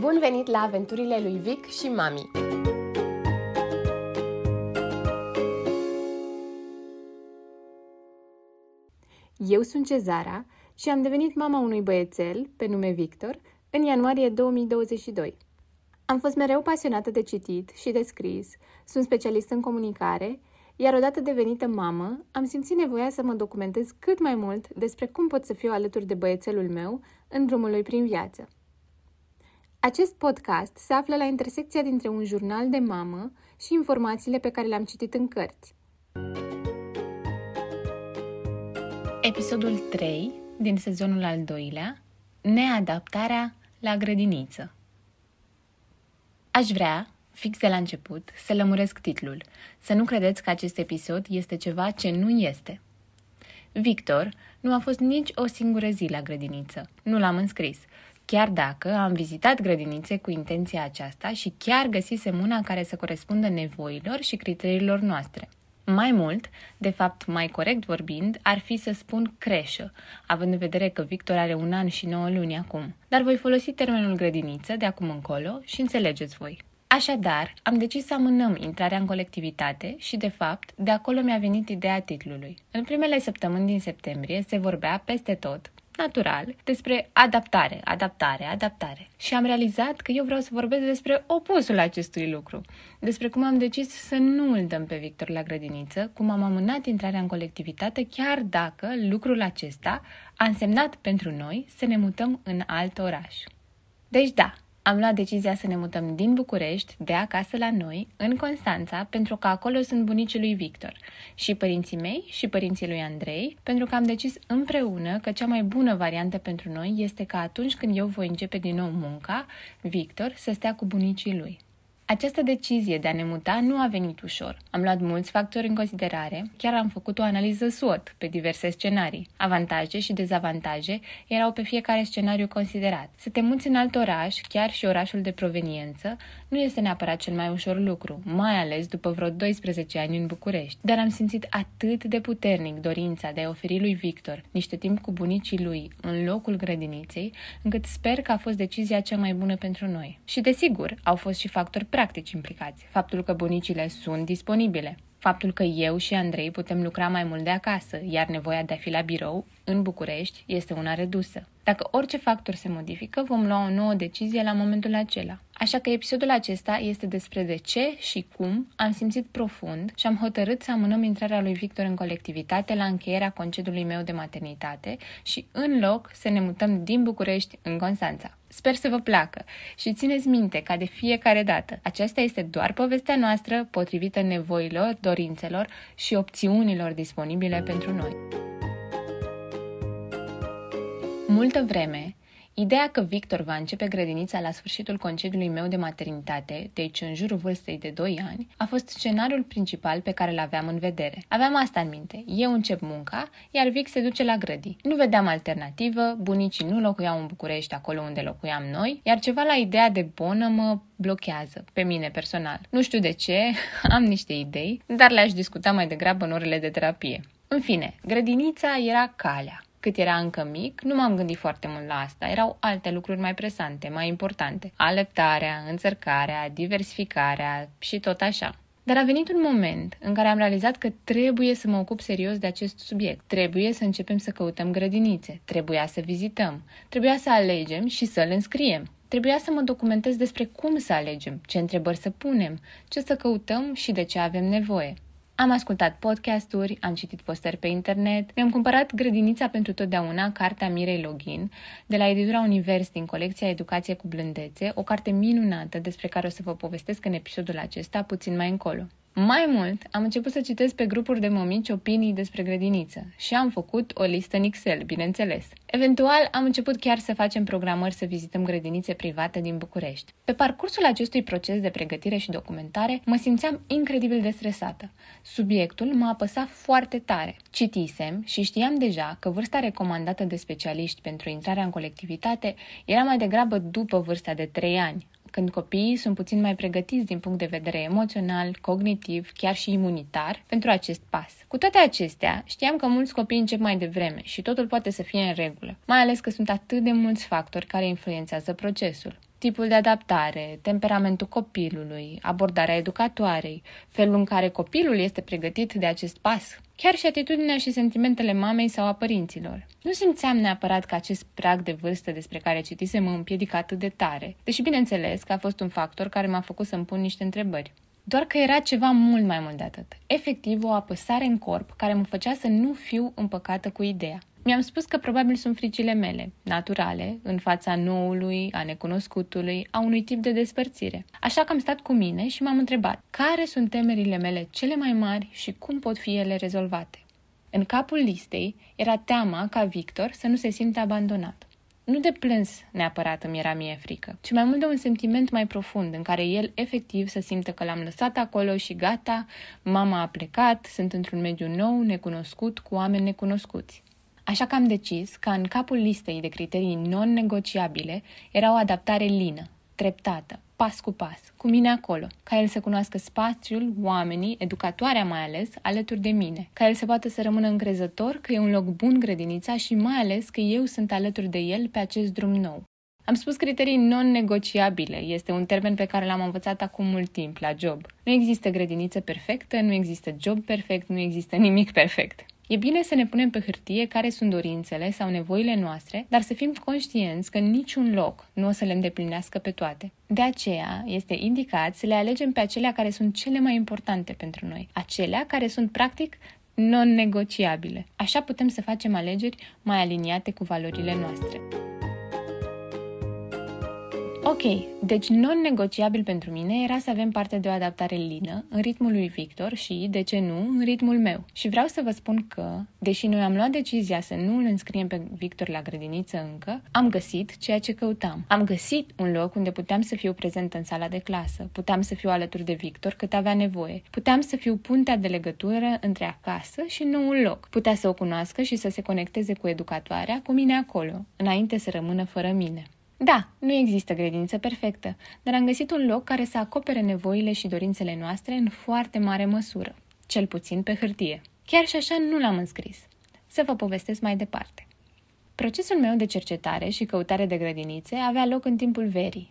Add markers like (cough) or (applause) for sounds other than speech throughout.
Bun venit la aventurile lui Vic și Mami! Eu sunt Cezara și am devenit mama unui băiețel, pe nume Victor, în ianuarie 2022. Am fost mereu pasionată de citit și de scris, sunt specialist în comunicare, iar odată devenită mamă, am simțit nevoia să mă documentez cât mai mult despre cum pot să fiu alături de băiețelul meu în drumul lui prin viață. Acest podcast se află la intersecția dintre un jurnal de mamă și informațiile pe care le-am citit în cărți. Episodul 3 din sezonul al doilea, Neadaptarea la grădiniță. Aș vrea, fix de la început, să lămuresc titlul, să nu credeți că acest episod este ceva ce nu este. Victor nu a fost nici o singură zi la grădiniță, nu l-am înscris, chiar dacă am vizitat grădinițe cu intenția aceasta și chiar găsisem una care să corespundă nevoilor și criteriilor noastre. Mai mult, de fapt, mai corect vorbind, ar fi să spun creșă, având în vedere că Victor are un an și 9 luni acum. Dar voi folosi termenul grădiniță de acum încolo și înțelegeți voi. Așadar, am decis să amânăm intrarea în colectivitate și, de fapt, de acolo mi-a venit ideea titlului. În primele săptămâni din septembrie se vorbea peste tot, natural, despre adaptare, adaptare, adaptare. Și am realizat că eu vreau să vorbesc despre opusul acestui lucru. Despre cum am decis să nu îl dăm pe Victor la grădiniță, cum am amânat intrarea în colectivitate, chiar dacă lucrul acesta a însemnat pentru noi să ne mutăm în alt oraș. Deci da, am luat decizia să ne mutăm din București, de acasă la noi, în Constanța, pentru că acolo sunt bunicii lui Victor, și părinții mei și părinții lui Andrei, pentru că am decis împreună că cea mai bună variantă pentru noi este că atunci când eu voi începe din nou munca, Victor să stea cu bunicii lui. Această decizie de a ne muta nu a venit ușor. Am luat mulți factori în considerare, chiar am făcut o analiză SWOT pe diverse scenarii. Avantaje și dezavantaje erau pe fiecare scenariu considerat. Să te muți în alt oraș, chiar și orașul de proveniență, nu este neapărat cel mai ușor lucru, mai ales după vreo 12 ani în București. Dar am simțit atât de puternic dorința de a oferi lui Victor niște timp cu bunicii lui în locul grădiniței, încât sper că a fost decizia cea mai bună pentru noi. Și desigur, au fost și factori practici implicați. Faptul că bunicile sunt disponibile, faptul că eu și Andrei putem lucra mai mult de acasă, iar nevoia de a fi la birou în București este una redusă. Dacă orice factor se modifică, vom lua o nouă decizie la momentul acela. Așa că episodul acesta este despre de ce și cum am simțit profund și am hotărât să amânăm intrarea lui Victor în colectivitate la încheierea concediului meu de maternitate și în loc să ne mutăm din București în Constanța. Sper să vă placă și țineți minte ca de fiecare dată. Aceasta este doar povestea noastră potrivită nevoilor, dorințelor și opțiunilor disponibile pentru noi. Multă vreme, Ideea că Victor va începe grădinița la sfârșitul concediului meu de maternitate, deci în jurul vârstei de 2 ani, a fost scenariul principal pe care îl aveam în vedere. Aveam asta în minte. Eu încep munca, iar Vic se duce la grădi. Nu vedeam alternativă, bunicii nu locuiau în București acolo unde locuiam noi, iar ceva la ideea de bonă mă blochează, pe mine personal. Nu știu de ce, (laughs) am niște idei, dar le-aș discuta mai degrabă în orele de terapie. În fine, grădinița era calea cât era încă mic, nu m-am gândit foarte mult la asta. Erau alte lucruri mai presante, mai importante. Aleptarea, înțărcarea, diversificarea și tot așa. Dar a venit un moment în care am realizat că trebuie să mă ocup serios de acest subiect. Trebuie să începem să căutăm grădinițe. Trebuia să vizităm. Trebuia să alegem și să-l înscriem. Trebuia să mă documentez despre cum să alegem, ce întrebări să punem, ce să căutăm și de ce avem nevoie. Am ascultat podcasturi, am citit postări pe internet, mi-am cumpărat Grădinița pentru totdeauna, cartea Mirei Login, de la editura Univers din colecția Educație cu blândețe, o carte minunată despre care o să vă povestesc în episodul acesta puțin mai încolo. Mai mult, am început să citesc pe grupuri de mămici opinii despre grădiniță și am făcut o listă în Excel, bineînțeles. Eventual, am început chiar să facem programări să vizităm grădinițe private din București. Pe parcursul acestui proces de pregătire și documentare, mă simțeam incredibil de stresată. Subiectul mă apăsa foarte tare. Citisem și știam deja că vârsta recomandată de specialiști pentru intrarea în colectivitate era mai degrabă după vârsta de 3 ani, când copiii sunt puțin mai pregătiți din punct de vedere emoțional, cognitiv, chiar și imunitar pentru acest pas. Cu toate acestea, știam că mulți copii încep mai devreme și totul poate să fie în regulă, mai ales că sunt atât de mulți factori care influențează procesul tipul de adaptare, temperamentul copilului, abordarea educatoarei, felul în care copilul este pregătit de acest pas, chiar și atitudinea și sentimentele mamei sau a părinților. Nu simțeam neapărat că acest prag de vârstă despre care citisem mă împiedică atât de tare, deși bineînțeles că a fost un factor care m-a făcut să-mi pun niște întrebări. Doar că era ceva mult mai mult de atât. Efectiv, o apăsare în corp care mă făcea să nu fiu împăcată cu ideea. Mi-am spus că probabil sunt fricile mele, naturale, în fața noului, a necunoscutului, a unui tip de despărțire. Așa că am stat cu mine și m-am întrebat care sunt temerile mele cele mai mari și cum pot fi ele rezolvate. În capul listei era teama ca Victor să nu se simtă abandonat. Nu de plâns neapărat îmi era mie frică, ci mai mult de un sentiment mai profund în care el efectiv să simtă că l-am lăsat acolo și gata, mama a plecat, sunt într-un mediu nou, necunoscut, cu oameni necunoscuți. Așa că am decis că în capul listei de criterii non-negociabile era o adaptare lină, treptată, pas cu pas, cu mine acolo, ca el să cunoască spațiul, oamenii, educatoarea mai ales, alături de mine, ca el să poată să rămână încrezător că e un loc bun grădinița și mai ales că eu sunt alături de el pe acest drum nou. Am spus criterii non-negociabile. Este un termen pe care l-am învățat acum mult timp la job. Nu există grădiniță perfectă, nu există job perfect, nu există nimic perfect. E bine să ne punem pe hârtie care sunt dorințele sau nevoile noastre, dar să fim conștienți că niciun loc nu o să le îndeplinească pe toate. De aceea, este indicat să le alegem pe acelea care sunt cele mai importante pentru noi, acelea care sunt practic non-negociabile. Așa putem să facem alegeri mai aliniate cu valorile noastre. Ok, deci non-negociabil pentru mine era să avem parte de o adaptare lină, în ritmul lui Victor și, de ce nu, în ritmul meu. Și vreau să vă spun că, deși noi am luat decizia să nu îl înscriem pe Victor la grădiniță încă, am găsit ceea ce căutam. Am găsit un loc unde puteam să fiu prezent în sala de clasă, puteam să fiu alături de Victor cât avea nevoie, puteam să fiu puntea de legătură între acasă și noul loc. Putea să o cunoască și să se conecteze cu educatoarea, cu mine acolo, înainte să rămână fără mine. Da, nu există grădiniță perfectă, dar am găsit un loc care să acopere nevoile și dorințele noastre în foarte mare măsură, cel puțin pe hârtie. Chiar și așa nu l-am înscris. Să vă povestesc mai departe. Procesul meu de cercetare și căutare de grădinițe avea loc în timpul verii,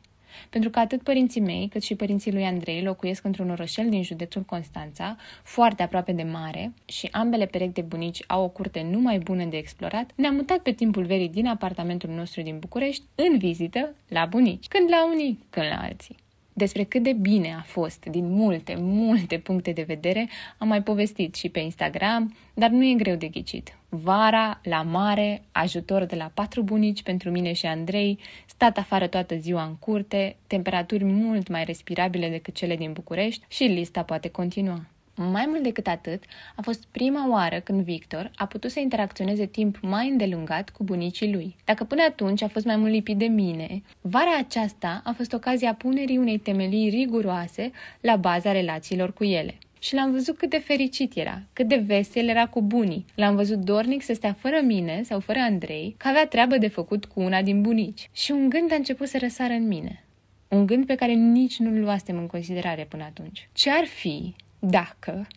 pentru că atât părinții mei cât și părinții lui Andrei locuiesc într-un orășel din județul Constanța, foarte aproape de mare, și ambele perechi de bunici au o curte numai bună de explorat, ne-am mutat pe timpul verii din apartamentul nostru din București în vizită la bunici, când la unii, când la alții. Despre cât de bine a fost, din multe, multe puncte de vedere, am mai povestit și pe Instagram, dar nu e greu de ghicit. Vara, la mare, ajutor de la patru bunici pentru mine și Andrei, stat afară toată ziua în curte, temperaturi mult mai respirabile decât cele din București și lista poate continua. Mai mult decât atât, a fost prima oară când Victor a putut să interacționeze timp mai îndelungat cu bunicii lui. Dacă până atunci a fost mai mult lipit de mine, vara aceasta a fost ocazia punerii unei temelii riguroase la baza relațiilor cu ele. Și l-am văzut cât de fericit era, cât de vesel era cu bunii. L-am văzut dornic să stea fără mine sau fără Andrei, că avea treabă de făcut cu una din bunici. Și un gând a început să răsară în mine. Un gând pe care nici nu-l luasem în considerare până atunci. Ce ar fi dacă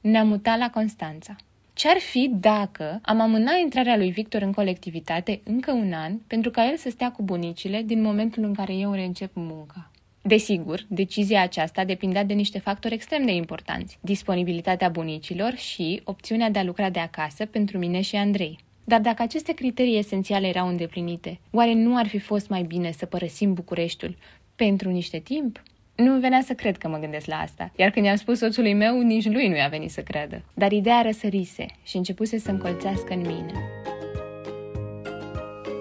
ne-am mutat la Constanța? Ce-ar fi dacă am amâna intrarea lui Victor în colectivitate încă un an pentru ca el să stea cu bunicile din momentul în care eu reîncep munca? Desigur, decizia aceasta depindea de niște factori extrem de importanți, disponibilitatea bunicilor și opțiunea de a lucra de acasă pentru mine și Andrei. Dar dacă aceste criterii esențiale erau îndeplinite, oare nu ar fi fost mai bine să părăsim Bucureștiul pentru niște timp? Nu venea să cred că mă gândesc la asta, iar când i-am spus soțului meu, nici lui nu i-a venit să creadă. Dar ideea răsărise și începuse să încolțească în mine.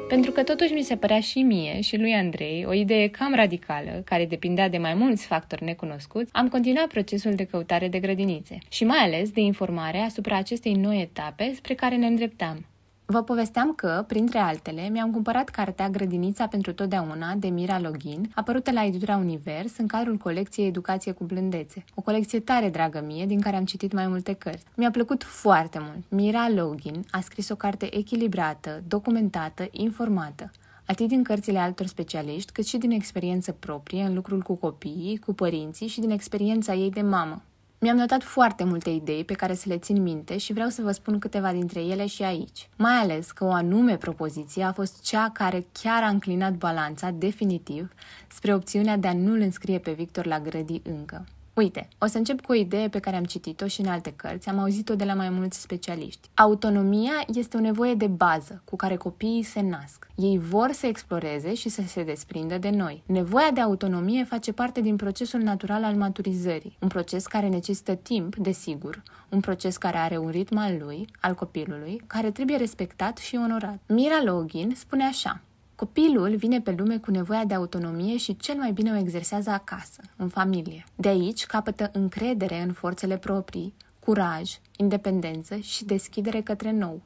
Pentru că totuși mi se părea și mie și lui Andrei o idee cam radicală, care depindea de mai mulți factori necunoscuți, am continuat procesul de căutare de grădinițe și mai ales de informare asupra acestei noi etape spre care ne îndreptam. Vă povesteam că, printre altele, mi-am cumpărat cartea Grădinița pentru totdeauna de Mira Login, apărută la editura Univers în cadrul colecției Educație cu blândețe. O colecție tare dragă mie, din care am citit mai multe cărți. Mi-a plăcut foarte mult. Mira Login a scris o carte echilibrată, documentată, informată. atât din cărțile altor specialiști, cât și din experiență proprie în lucrul cu copiii, cu părinții și din experiența ei de mamă. Mi-am notat foarte multe idei pe care să le țin minte și vreau să vă spun câteva dintre ele și aici. Mai ales că o anume propoziție a fost cea care chiar a înclinat balanța definitiv spre opțiunea de a nu-l înscrie pe Victor la grădii încă. Uite, o să încep cu o idee pe care am citit-o și în alte cărți, am auzit-o de la mai mulți specialiști. Autonomia este o nevoie de bază cu care copiii se nasc. Ei vor să exploreze și să se desprindă de noi. Nevoia de autonomie face parte din procesul natural al maturizării, un proces care necesită timp, desigur, un proces care are un ritm al lui, al copilului, care trebuie respectat și onorat. Mira Login spune așa: Copilul vine pe lume cu nevoia de autonomie și cel mai bine o exersează acasă, în familie. De aici capătă încredere în forțele proprii, curaj, independență și deschidere către nou.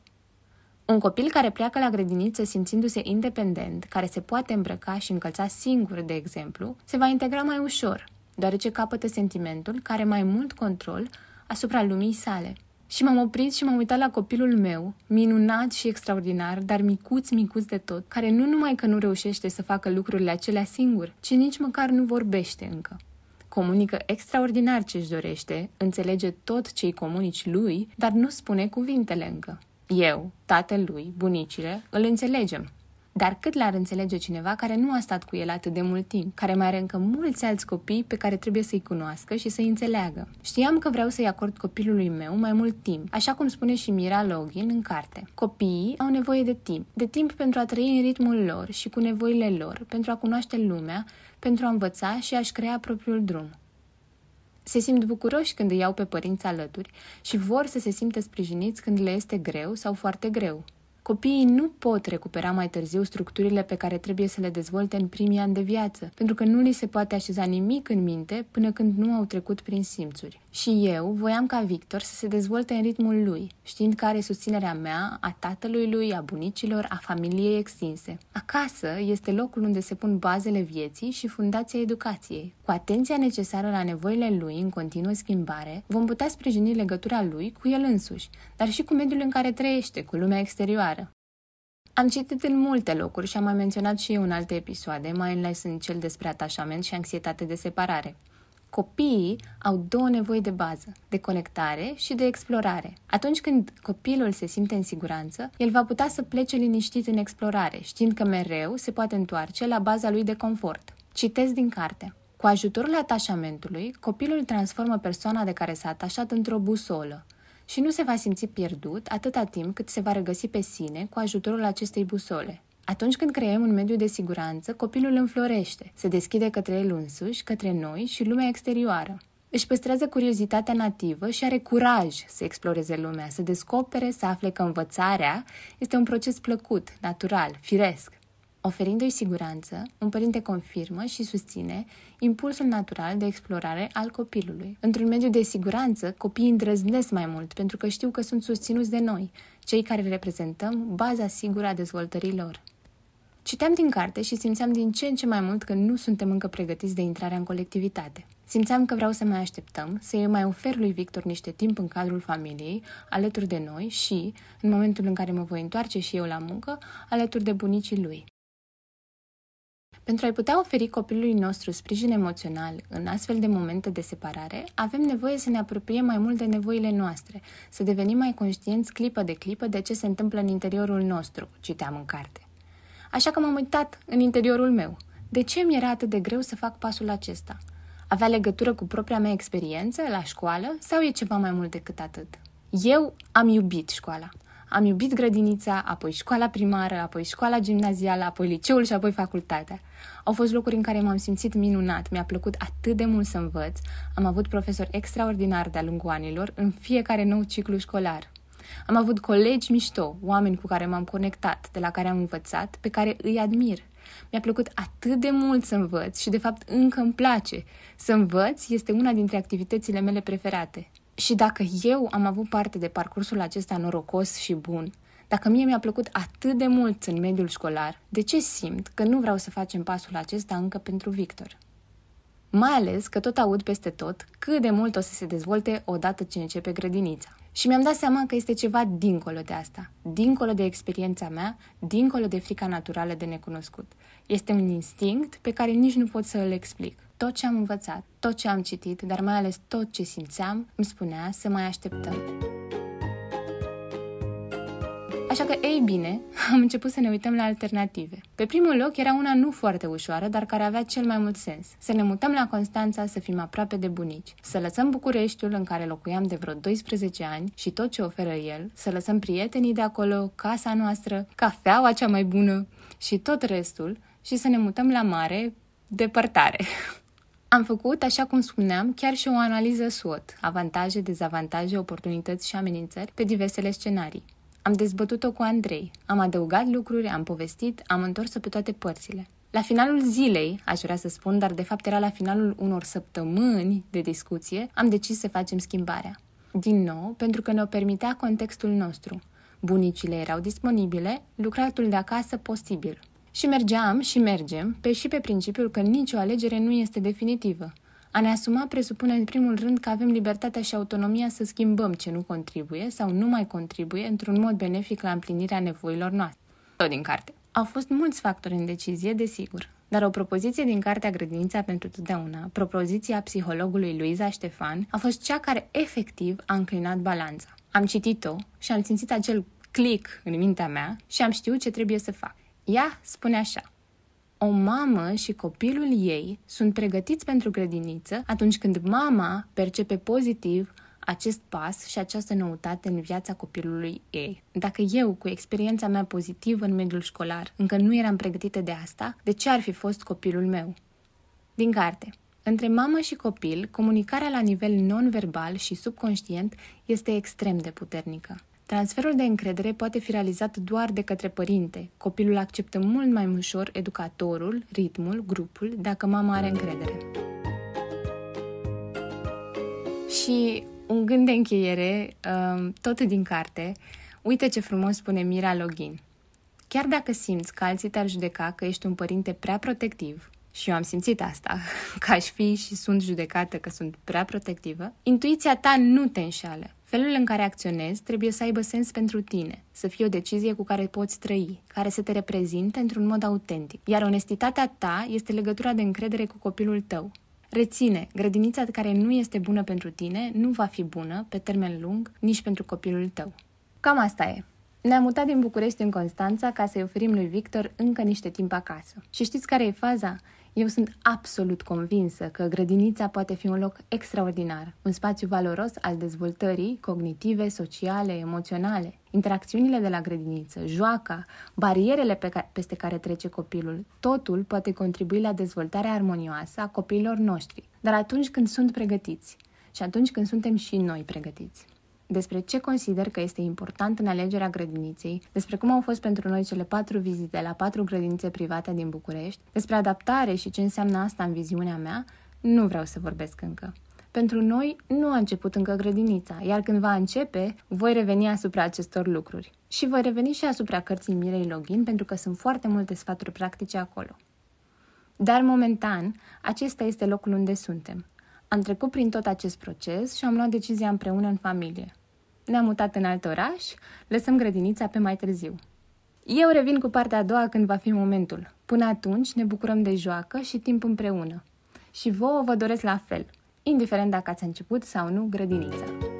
Un copil care pleacă la grădiniță simțindu-se independent, care se poate îmbrăca și încălța singur, de exemplu, se va integra mai ușor, deoarece capătă sentimentul care mai mult control asupra lumii sale. Și m-am oprit și m-am uitat la copilul meu, minunat și extraordinar, dar micuț, micuț de tot, care nu numai că nu reușește să facă lucrurile acelea singur, ci nici măcar nu vorbește încă. Comunică extraordinar ce își dorește, înțelege tot ce îi comunici lui, dar nu spune cuvintele încă. Eu, tatălui, bunicile, îl înțelegem, dar cât l-ar înțelege cineva care nu a stat cu el atât de mult timp, care mai are încă mulți alți copii pe care trebuie să-i cunoască și să-i înțeleagă. Știam că vreau să-i acord copilului meu mai mult timp, așa cum spune și Mira Login în carte. Copiii au nevoie de timp, de timp pentru a trăi în ritmul lor și cu nevoile lor, pentru a cunoaște lumea, pentru a învăța și a-și crea propriul drum. Se simt bucuroși când îi iau pe părinți alături și vor să se simtă sprijiniți când le este greu sau foarte greu. Copiii nu pot recupera mai târziu structurile pe care trebuie să le dezvolte în primii ani de viață, pentru că nu li se poate așeza nimic în minte până când nu au trecut prin simțuri. Și eu voiam ca Victor să se dezvolte în ritmul lui, știind că are susținerea mea, a tatălui lui, a bunicilor, a familiei extinse. Acasă este locul unde se pun bazele vieții și fundația educației. Cu atenția necesară la nevoile lui în continuă schimbare, vom putea sprijini legătura lui cu el însuși, dar și cu mediul în care trăiește, cu lumea exterioară. Am citit în multe locuri și am mai menționat și eu în alte episoade, mai ales în cel despre atașament și anxietate de separare. Copiii au două nevoi de bază, de conectare și de explorare. Atunci când copilul se simte în siguranță, el va putea să plece liniștit în explorare, știind că mereu se poate întoarce la baza lui de confort. Citez din carte. Cu ajutorul atașamentului, copilul transformă persoana de care s-a atașat într-o busolă și nu se va simți pierdut atâta timp cât se va regăsi pe sine cu ajutorul acestei busole. Atunci când creăm un mediu de siguranță, copilul înflorește, se deschide către el însuși, către noi și lumea exterioară. Își păstrează curiozitatea nativă și are curaj să exploreze lumea, să descopere, să afle că învățarea este un proces plăcut, natural, firesc. Oferindu-i siguranță, un părinte confirmă și susține impulsul natural de explorare al copilului. Într-un mediu de siguranță, copiii îndrăznesc mai mult pentru că știu că sunt susținuți de noi, cei care reprezentăm baza sigură a dezvoltării lor. Citeam din carte și simțeam din ce în ce mai mult că nu suntem încă pregătiți de intrarea în colectivitate. Simțeam că vreau să mai așteptăm, să-i mai ofer lui Victor niște timp în cadrul familiei, alături de noi și, în momentul în care mă voi întoarce și eu la muncă, alături de bunicii lui. Pentru a-i putea oferi copilului nostru sprijin emoțional în astfel de momente de separare, avem nevoie să ne apropiem mai mult de nevoile noastre, să devenim mai conștienți clipă de clipă de ce se întâmplă în interiorul nostru, citeam în carte. Așa că m-am uitat în interiorul meu. De ce mi era atât de greu să fac pasul acesta? Avea legătură cu propria mea experiență la școală sau e ceva mai mult decât atât? Eu am iubit școala. Am iubit grădinița, apoi școala primară, apoi școala gimnazială, apoi liceul și apoi facultatea. Au fost locuri în care m-am simțit minunat, mi-a plăcut atât de mult să învăț, am avut profesori extraordinari de-a lungul anilor în fiecare nou ciclu școlar. Am avut colegi mișto, oameni cu care m-am conectat, de la care am învățat, pe care îi admir. Mi-a plăcut atât de mult să învăț și de fapt încă îmi place. Să învăț este una dintre activitățile mele preferate. Și dacă eu am avut parte de parcursul acesta norocos și bun, dacă mie mi-a plăcut atât de mult în mediul școlar, de ce simt că nu vreau să facem pasul acesta încă pentru Victor? Mai ales că tot aud peste tot cât de mult o să se dezvolte odată ce începe grădinița. Și mi-am dat seama că este ceva dincolo de asta, dincolo de experiența mea, dincolo de frica naturală de necunoscut. Este un instinct pe care nici nu pot să îl explic. Tot ce am învățat, tot ce am citit, dar mai ales tot ce simțeam, îmi spunea să mai așteptăm. Așa că, ei bine, (laughs) am început să ne uităm la alternative. Pe primul loc era una nu foarte ușoară, dar care avea cel mai mult sens. Să ne mutăm la Constanța, să fim aproape de bunici, să lăsăm Bucureștiul în care locuiam de vreo 12 ani și tot ce oferă el, să lăsăm prietenii de acolo, casa noastră, cafeaua cea mai bună și tot restul și să ne mutăm la mare, depărtare. (laughs) Am făcut, așa cum spuneam, chiar și o analiză SWOT, avantaje, dezavantaje, oportunități și amenințări pe diversele scenarii. Am dezbătut-o cu Andrei, am adăugat lucruri, am povestit, am întors-o pe toate părțile. La finalul zilei, aș vrea să spun, dar de fapt era la finalul unor săptămâni de discuție, am decis să facem schimbarea. Din nou, pentru că ne-o permitea contextul nostru. Bunicile erau disponibile, lucratul de acasă posibil. Și mergeam și mergem pe și pe principiul că nicio alegere nu este definitivă. A ne asuma presupune în primul rând că avem libertatea și autonomia să schimbăm ce nu contribuie sau nu mai contribuie într-un mod benefic la împlinirea nevoilor noastre. Tot din carte. Au fost mulți factori în decizie, desigur, dar o propoziție din cartea Grădinița pentru totdeauna, propoziția psihologului Luiza Ștefan, a fost cea care efectiv a înclinat balanța. Am citit-o și am simțit acel click în mintea mea și am știut ce trebuie să fac. Ea spune așa o mamă și copilul ei sunt pregătiți pentru grădiniță atunci când mama percepe pozitiv acest pas și această noutate în viața copilului ei. Dacă eu, cu experiența mea pozitivă în mediul școlar, încă nu eram pregătită de asta, de ce ar fi fost copilul meu? Din carte. Între mamă și copil, comunicarea la nivel non-verbal și subconștient este extrem de puternică. Transferul de încredere poate fi realizat doar de către părinte. Copilul acceptă mult mai ușor educatorul, ritmul, grupul, dacă mama are încredere. Și un gând de încheiere, um, tot din carte, uite ce frumos spune Mira Login. Chiar dacă simți că alții te-ar judeca că ești un părinte prea protectiv, și eu am simțit asta, (laughs) că aș fi și sunt judecată că sunt prea protectivă, intuiția ta nu te înșală. Felul în care acționezi trebuie să aibă sens pentru tine, să fie o decizie cu care poți trăi, care să te reprezinte într-un mod autentic. Iar onestitatea ta este legătura de încredere cu copilul tău. Reține, grădinița care nu este bună pentru tine nu va fi bună, pe termen lung, nici pentru copilul tău. Cam asta e. Ne-am mutat din București în Constanța ca să-i oferim lui Victor încă niște timp acasă. Și știți care e faza? Eu sunt absolut convinsă că grădinița poate fi un loc extraordinar, un spațiu valoros al dezvoltării cognitive, sociale, emoționale. Interacțiunile de la grădiniță, joaca, barierele pe care, peste care trece copilul, totul poate contribui la dezvoltarea armonioasă a copiilor noștri, dar atunci când sunt pregătiți și atunci când suntem și noi pregătiți despre ce consider că este important în alegerea grădiniței, despre cum au fost pentru noi cele patru vizite la patru grădinițe private din București, despre adaptare și ce înseamnă asta în viziunea mea, nu vreau să vorbesc încă. Pentru noi nu a început încă grădinița, iar când va începe, voi reveni asupra acestor lucruri. Și voi reveni și asupra cărții Mirei Login, pentru că sunt foarte multe sfaturi practice acolo. Dar momentan, acesta este locul unde suntem. Am trecut prin tot acest proces și am luat decizia împreună în familie ne-am mutat în alt oraș, lăsăm grădinița pe mai târziu. Eu revin cu partea a doua când va fi momentul. Până atunci ne bucurăm de joacă și timp împreună. Și vouă vă doresc la fel, indiferent dacă ați început sau nu grădinița